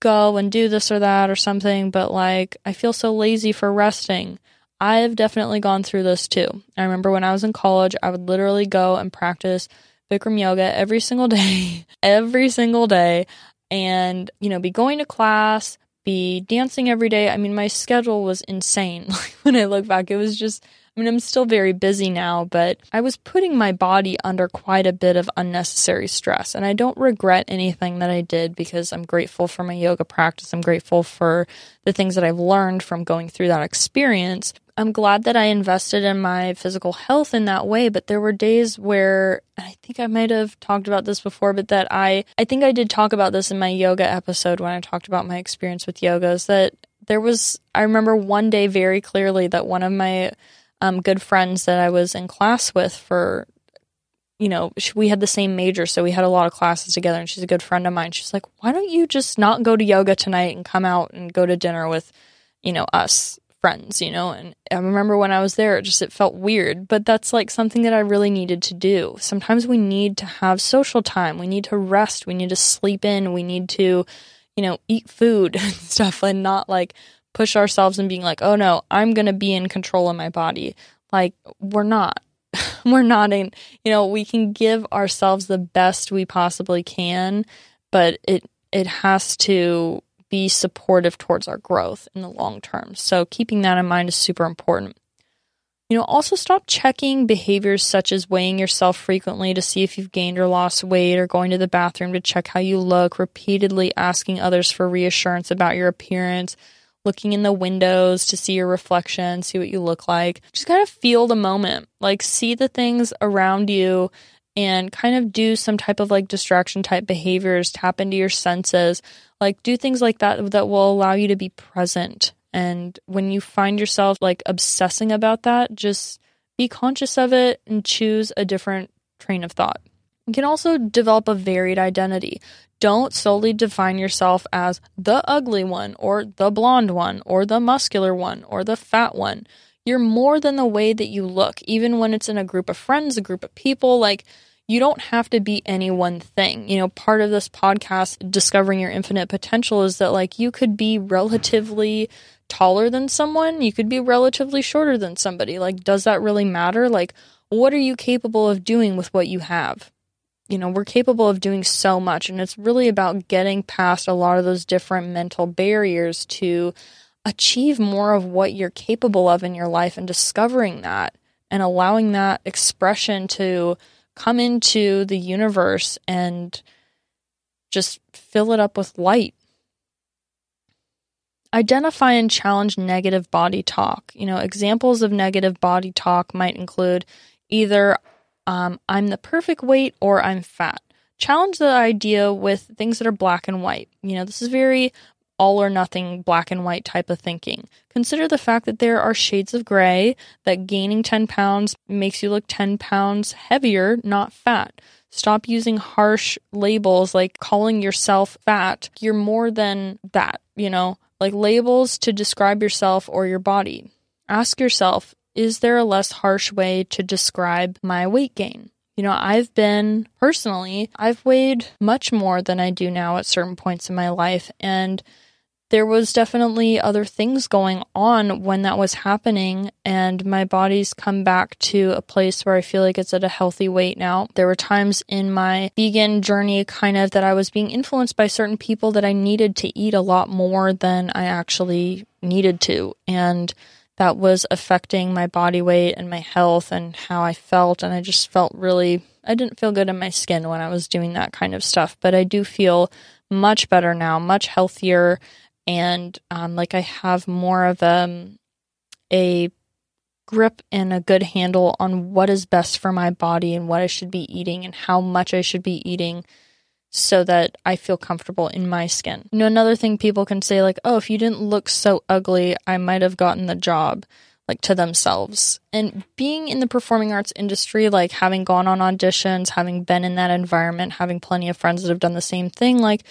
go and do this or that or something, but like I feel so lazy for resting." I've definitely gone through this too. I remember when I was in college, I would literally go and practice Bikram yoga every single [laughs] day, every single day, and, you know, be going to class, be dancing every day. I mean, my schedule was insane. [laughs] Like when I look back, it was just I mean, I'm still very busy now, but I was putting my body under quite a bit of unnecessary stress. And I don't regret anything that I did because I'm grateful for my yoga practice. I'm grateful for the things that I've learned from going through that experience. I'm glad that I invested in my physical health in that way, but there were days where I think I might have talked about this before, but that I I think I did talk about this in my yoga episode when I talked about my experience with yoga is that there was I remember one day very clearly that one of my um, good friends that I was in class with for, you know, we had the same major, so we had a lot of classes together. And she's a good friend of mine. She's like, "Why don't you just not go to yoga tonight and come out and go to dinner with, you know, us friends?" You know. And I remember when I was there, it just it felt weird, but that's like something that I really needed to do. Sometimes we need to have social time. We need to rest. We need to sleep in. We need to, you know, eat food [laughs] and stuff, and not like push ourselves and being like, oh no, I'm going to be in control of my body. Like, we're not. [laughs] we're not in, you know, we can give ourselves the best we possibly can, but it, it has to be supportive towards our growth in the long term. So keeping that in mind is super important. You know, also stop checking behaviors such as weighing yourself frequently to see if you've gained or lost weight or going to the bathroom to check how you look, repeatedly asking others for reassurance about your appearance, looking in the windows to see your reflection, see what you look like. Just kind of feel the moment, like see the things around you and kind of do some type of like distraction type behaviors, tap into your senses, like do things like that that will allow you to be present. And when you find yourself like obsessing about that, just be conscious of it and choose a different train of thought. You can also develop a varied identity. Don't solely define yourself as the ugly one, or the blonde one, or the muscular one, or the fat one. You're more than the way that you look, even when it's in a group of friends, a group of people. Like, you don't have to be any one thing. You know, part of this podcast, Discovering Your Infinite Potential, is that like you could be relatively taller than someone, you could be relatively shorter than somebody. Like, does that really matter? Like, what are you capable of doing with what you have? you know, we're capable of doing so much. And it's really about getting past a lot of those different mental barriers to achieve more of what you're capable of in your life and discovering that and allowing that expression to come into the universe and just fill it up with light. Identify and challenge negative body talk. You know, examples of negative body talk might include either um, I'm the perfect weight or I'm fat. Challenge the idea with things that are black and white. You know, this is very all or nothing black and white type of thinking. Consider the fact that there are shades of gray, that gaining 10 pounds makes you look 10 pounds heavier, not fat. Stop using harsh labels like calling yourself fat. You're more than that, you know, like labels to describe yourself or your body. Ask yourself, is there a less harsh way to describe my weight gain? You know, I've been personally, I've weighed much more than I do now at certain points in my life. And there was definitely other things going on when that was happening and my body's come back to a place where I feel like it's at a healthy weight now. There were times in my vegan journey kind of that I was being influenced by certain people that I needed to eat a lot more than I actually needed to and that was affecting my body weight and my health and how I felt and I just felt really I didn't feel good in my skin when I was doing that kind of stuff, but I do feel much better now, much healthier and um, like I have more of um, a grip and a good handle on what is best for my body and what I should be eating and how much I should be eating so that I feel comfortable in my skin. You know, another thing people can say, like, oh, if you didn't look so ugly, I might have gotten the job, like to themselves. And being in the performing arts industry, like having gone on auditions, having been in that environment, having plenty of friends that have done the same thing, like,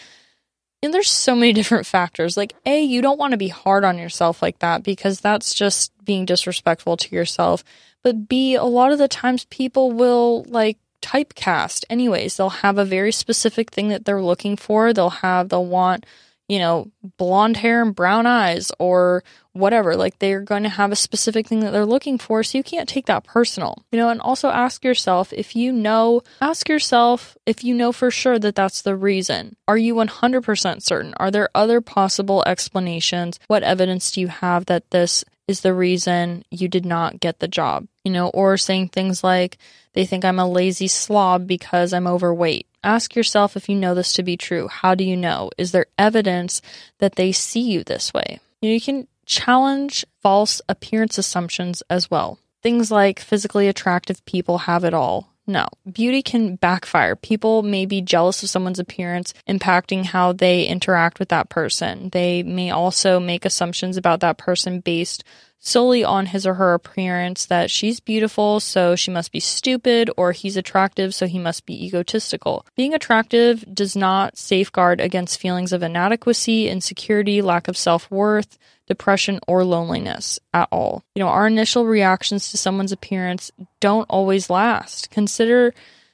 and there's so many [laughs] different factors. Like, A, you don't want to be hard on yourself like that because that's just being disrespectful to yourself. But B, a lot of the times people will like typecast anyways. They'll have a very specific thing that they're looking for. They'll have, they'll want you know, blonde hair and brown eyes or whatever. Like they're going to have a specific thing that they're looking for. So you can't take that personal, you know, and also ask yourself if you know, ask yourself if you know for sure that that's the reason. Are you 100% certain? Are there other possible explanations? What evidence do you have that this is the reason you did not get the job? You know, or saying things like, they think I'm a lazy slob because I'm overweight Ask yourself if you know this to be true. How do you know? Is there evidence that they see you this way? You, can challenge false appearance assumptions as well. Things like physically attractive people have it all. No, beauty can backfire. People may be jealous of someone's appearance, impacting how they interact with that person. They may also make assumptions about that person based solely on his or her appearance that she's beautiful, so she must be stupid, or he's attractive, so he must be egotistical. Being attractive does not safeguard against feelings of inadequacy, insecurity, lack of self worth, depression, or loneliness at all. You know, our initial reactions to someone's appearance don't always last. Consider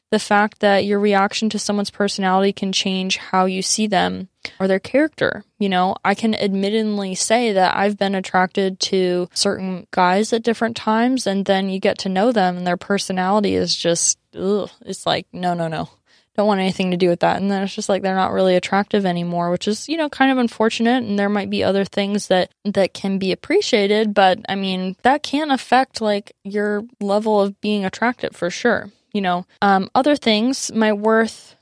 the fact that your reaction to someone's personality can change how you see them or their character. You know, I can admittedly say that I've been attracted to certain guys at different times, and then you get to know them, and their personality is just, ugh, it's like, no, no, no. Don't want anything to do with that. And then it's just like they're not really attractive anymore, which is, you know, kind of unfortunate. And there might be other things that that can be appreciated, but I mean, that can affect like your level of being attractive for sure you know, um, other things, my worth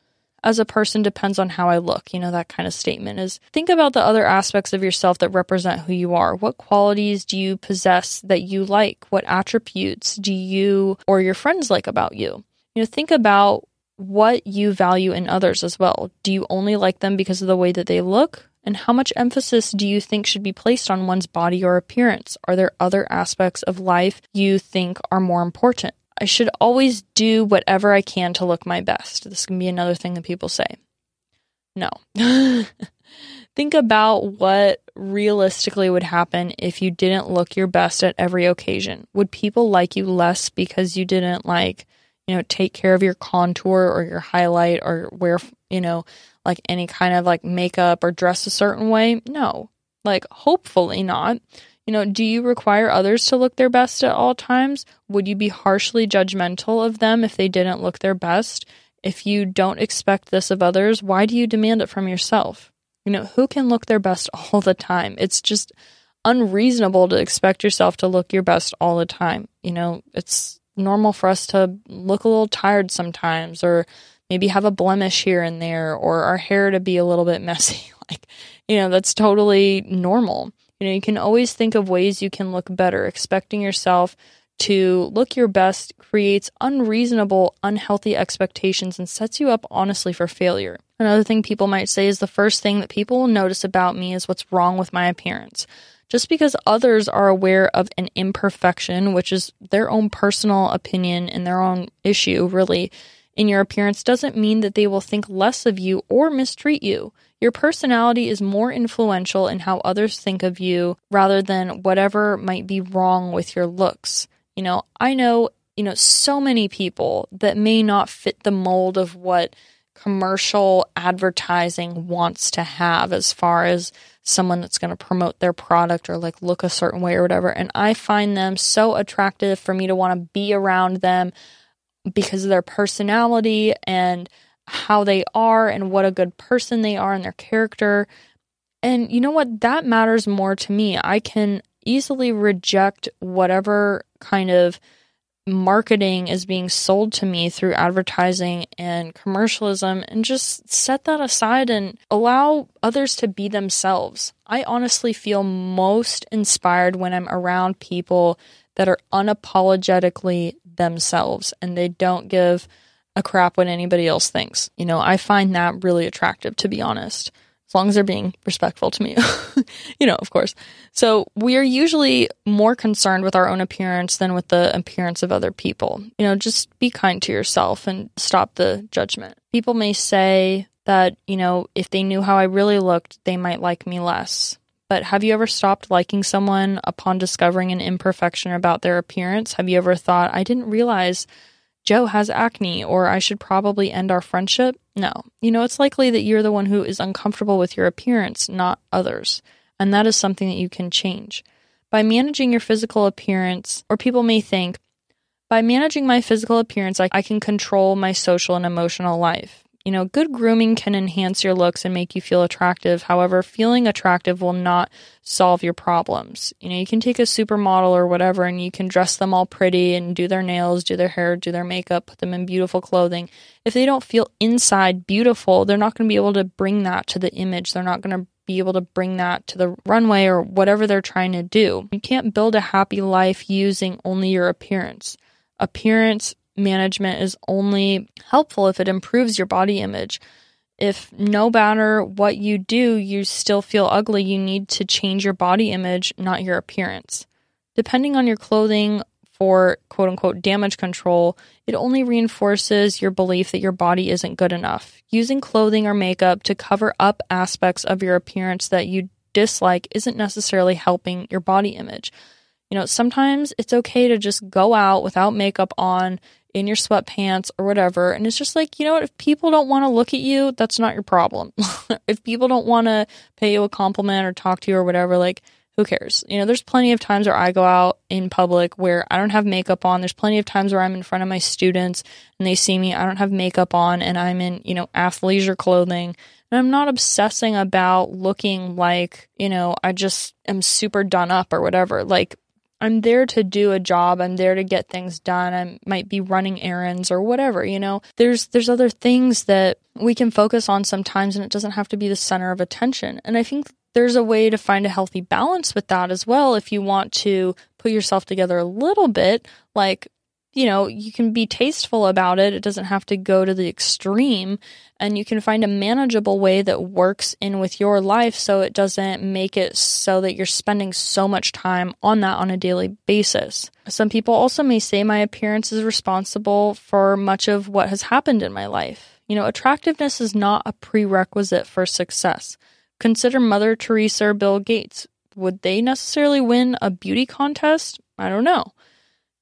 as a person depends on how I look. You know, that kind of statement is think about the other aspects of yourself that represent who you are. What qualities do you possess that you like? What attributes do you or your friends like about you? You know, think about what you value in others as well. Do you only like them because of the way that they look? And how much emphasis do you think should be placed on one's body or appearance? Are there other aspects of life you think are more important? I should always do whatever I can to look my best. This can be another thing that people say. No. [laughs] Think about what realistically would happen if you didn't look your best at every occasion. Would people like you less because you didn't like, you know, take care of your contour or your highlight or wear, you know, like any kind of like makeup or dress a certain way? No. Like, hopefully not. You know, do you require others to look their best at all times? Would you be harshly judgmental of them if they didn't look their best? If you don't expect this of others, why do you demand it from yourself? You know, who can look their best [laughs] all the time? It's just unreasonable to expect yourself to look your best all the time. You know, it's normal for us to look a little tired sometimes or maybe have a blemish here and there or our hair to be a little bit [laughs] messy. like, you know, that's totally normal. You know, you can always think of ways you can look better. Expecting yourself to look your best creates unreasonable, unhealthy expectations and sets you up honestly for failure. Another thing people might say is the first thing that people will notice about me is what's wrong with my appearance. Just because others are aware of an imperfection, which is their own personal opinion and their own issue, really, in your appearance doesn't mean that they will think less of you or mistreat you. Your personality is more influential in how others think of you rather than whatever might be wrong with your looks. You know, I know, you know, so many people that may not fit the mold of what commercial advertising wants to have as far as someone that's going to promote their product or like look a certain way or whatever. And I find them so attractive for me to want to be around them because of their personality and how they are and what a good person they are and their character. And you know what? That matters more to me. I can easily reject whatever kind of marketing is being sold to me through advertising and commercialism and just set that aside and allow others to be themselves. I honestly feel most inspired when I'm around people that are unapologetically themselves and they don't give a crap what anybody else thinks. You know, I find that really attractive to be honest as long as they're being respectful to me. [laughs] you know, of course. So we are usually more concerned with our own appearance than with the appearance of other people. You know, just be kind to yourself and stop the judgment. People may say that, you know, if they knew how I really looked, they might like me less. But have you ever stopped liking someone upon discovering an imperfection about their appearance? Have you ever thought, I didn't realize Joe has acne or I should probably end our friendship? No. You know, it's likely that you're the one who is uncomfortable with your appearance, not others. And that is something that you can change. By managing your physical appearance, or people may think, by managing my physical appearance, I, I can control my social and emotional life. You know, good grooming can enhance your looks and make you feel attractive. However, feeling attractive will not solve your problems. You know, you can take a supermodel or whatever and you can dress them all pretty and do their nails, do their hair, do their makeup, put them in beautiful clothing. If they don't feel inside beautiful, they're not going to be able to bring that to the image. They're not going to be able to bring that to the runway or whatever they're trying to do. You can't build a happy life using only your appearance. Appearance management is only helpful if it improves your body image. If no matter what you do, you still feel ugly, you need to change your body image, not your appearance. Depending on your clothing for quote unquote damage control, it only reinforces your belief that your body isn't good enough. Using clothing or makeup to cover up aspects of your appearance that you dislike isn't necessarily helping your body image. You know, sometimes it's okay to just go out without makeup on in your sweatpants or whatever. And it's just like, you know what? If people don't want to look at you, that's not your problem. [laughs] if people don't want to pay you a compliment or talk to you or whatever, like, who cares? You know, there's plenty of times where I go out in public where I don't have makeup on. There's plenty of times where I'm in front of my students and they see me, I don't have makeup on and I'm in, you know, athleisure clothing. And I'm not obsessing about looking like, you know, I just am super done up or whatever. Like, I'm there to do a job. I'm there to get things done. I might be running errands or whatever, you know. There's there's other things that we can focus on sometimes and it doesn't have to be the center of attention. And I think there's a way to find a healthy balance with that as well if you want to put yourself together a little bit like you know, you can be tasteful about it. It doesn't have to go to the extreme. And you can find a manageable way that works in with your life so it doesn't make it so that you're spending so much time on that on a daily basis. Some people also may say my appearance is responsible for much of what has happened in my life. You know, attractiveness is not a prerequisite for success. Consider Mother Teresa or Bill Gates. Would they necessarily win a beauty contest? I don't know.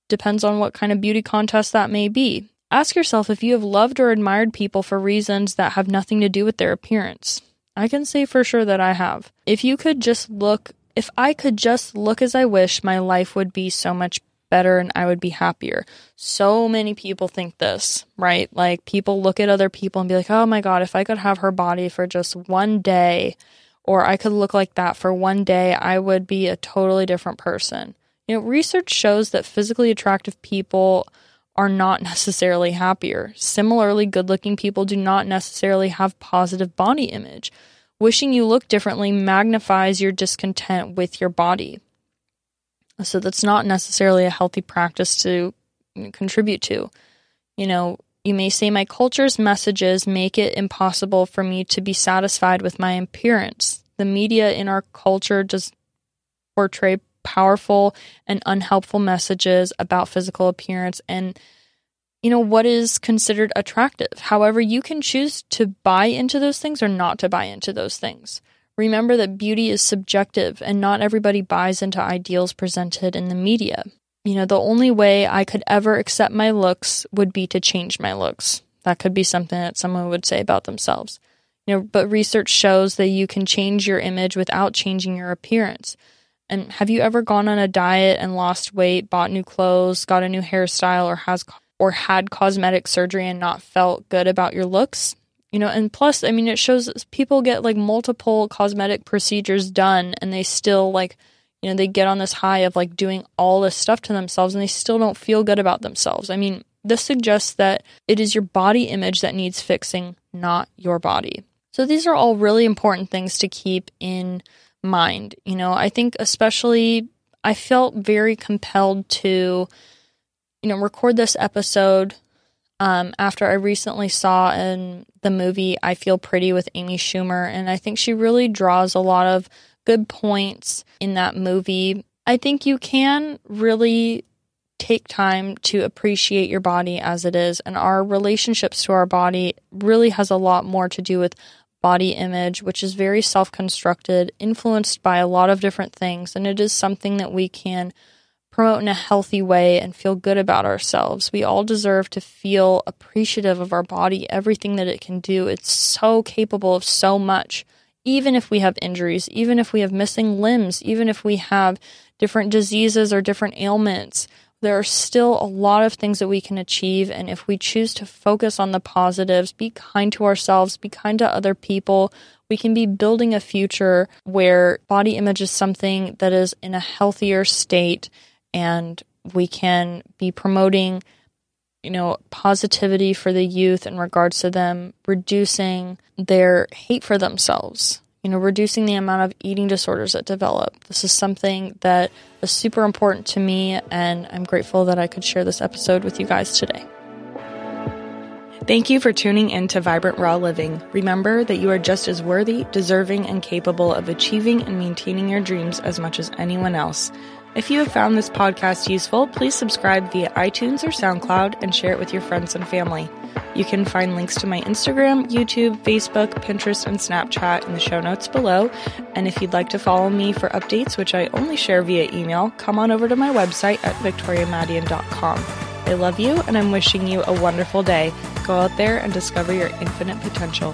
Depends on what kind of beauty contest that may be. Ask yourself if you have loved or admired people for reasons that have nothing to do with their appearance. I can say for sure that I have. If you could just look, if I could just look as I wish, my life would be so much better and I would be happier. So many people think this, right? Like people look at other people and be like, oh my God, if I could have her body for just one day, or I could look like that for one day, I would be a totally different person. You know, research shows that physically attractive people are not [laughs] necessarily happier. Similarly, good looking people do not necessarily have positive body image. Wishing you look differently magnifies your discontent with your body. So, that's not necessarily a healthy practice to contribute to. You know, you may say my culture's messages make it impossible for me to be satisfied with my appearance. The media in our culture does portray powerful and unhelpful messages about physical appearance and you know what is considered attractive. However, you can choose to buy into those things or not to buy into those things. Remember that beauty is subjective and not everybody buys into ideals presented in the media. You know, the only way I could ever accept my looks would be to change my looks. That could be something that someone would say about themselves. You know, but research shows that you can change your image without changing your appearance. And have you ever gone on a diet and lost weight, bought new clothes, got a new hairstyle or has or had cosmetic surgery and not felt good about your looks? You know, and plus, I mean, it shows people get like multiple cosmetic procedures done and they still like, you know, they get on this high of like doing all this stuff to themselves and they still don't feel good about themselves. I mean, this suggests that it is your body image that needs fixing, not your body. So these are all really important things to keep in mind. You know, I think especially I felt very compelled to, you know, record this episode um, after I recently saw in the movie I Feel Pretty with Amy Schumer. And I think she really draws a lot of good points in that movie. I think you can really take time to appreciate your body as it is. And our relationships to our body really has a lot more to do with body image, which is very self constructed, influenced by a lot of different things. And it is something that we can promote in a healthy way and feel good about ourselves. We all deserve to feel appreciative of our body, everything that it can do. It's so capable of so much. Even if we have injuries, even if we have missing limbs, even if we have different diseases or different ailments, there are still a lot of things that we can achieve. And if we choose to focus on the positives, be kind to ourselves, be kind to other people, we can be building a future where body image is something that is in a healthier state and we can be promoting you know positivity for the youth in regards to them reducing their hate for themselves you know, reducing the amount of eating disorders that develop. This is something that is super important to me, and I'm grateful that I could share this episode with you guys today. Thank you for tuning in to Vibrant Raw Living. Remember that you are just as worthy, deserving, and capable of achieving and maintaining your dreams as much as anyone else. If you have found this podcast useful, please subscribe via iTunes or SoundCloud and share it with your friends and family. You can find links to my Instagram, YouTube, Facebook, Pinterest, and Snapchat in the show notes below. And if you'd like to follow me for updates, which I only share via email, come on over to my website at victoriamadian.com. I love you, and I'm wishing you a wonderful day. Go out there and discover your infinite potential.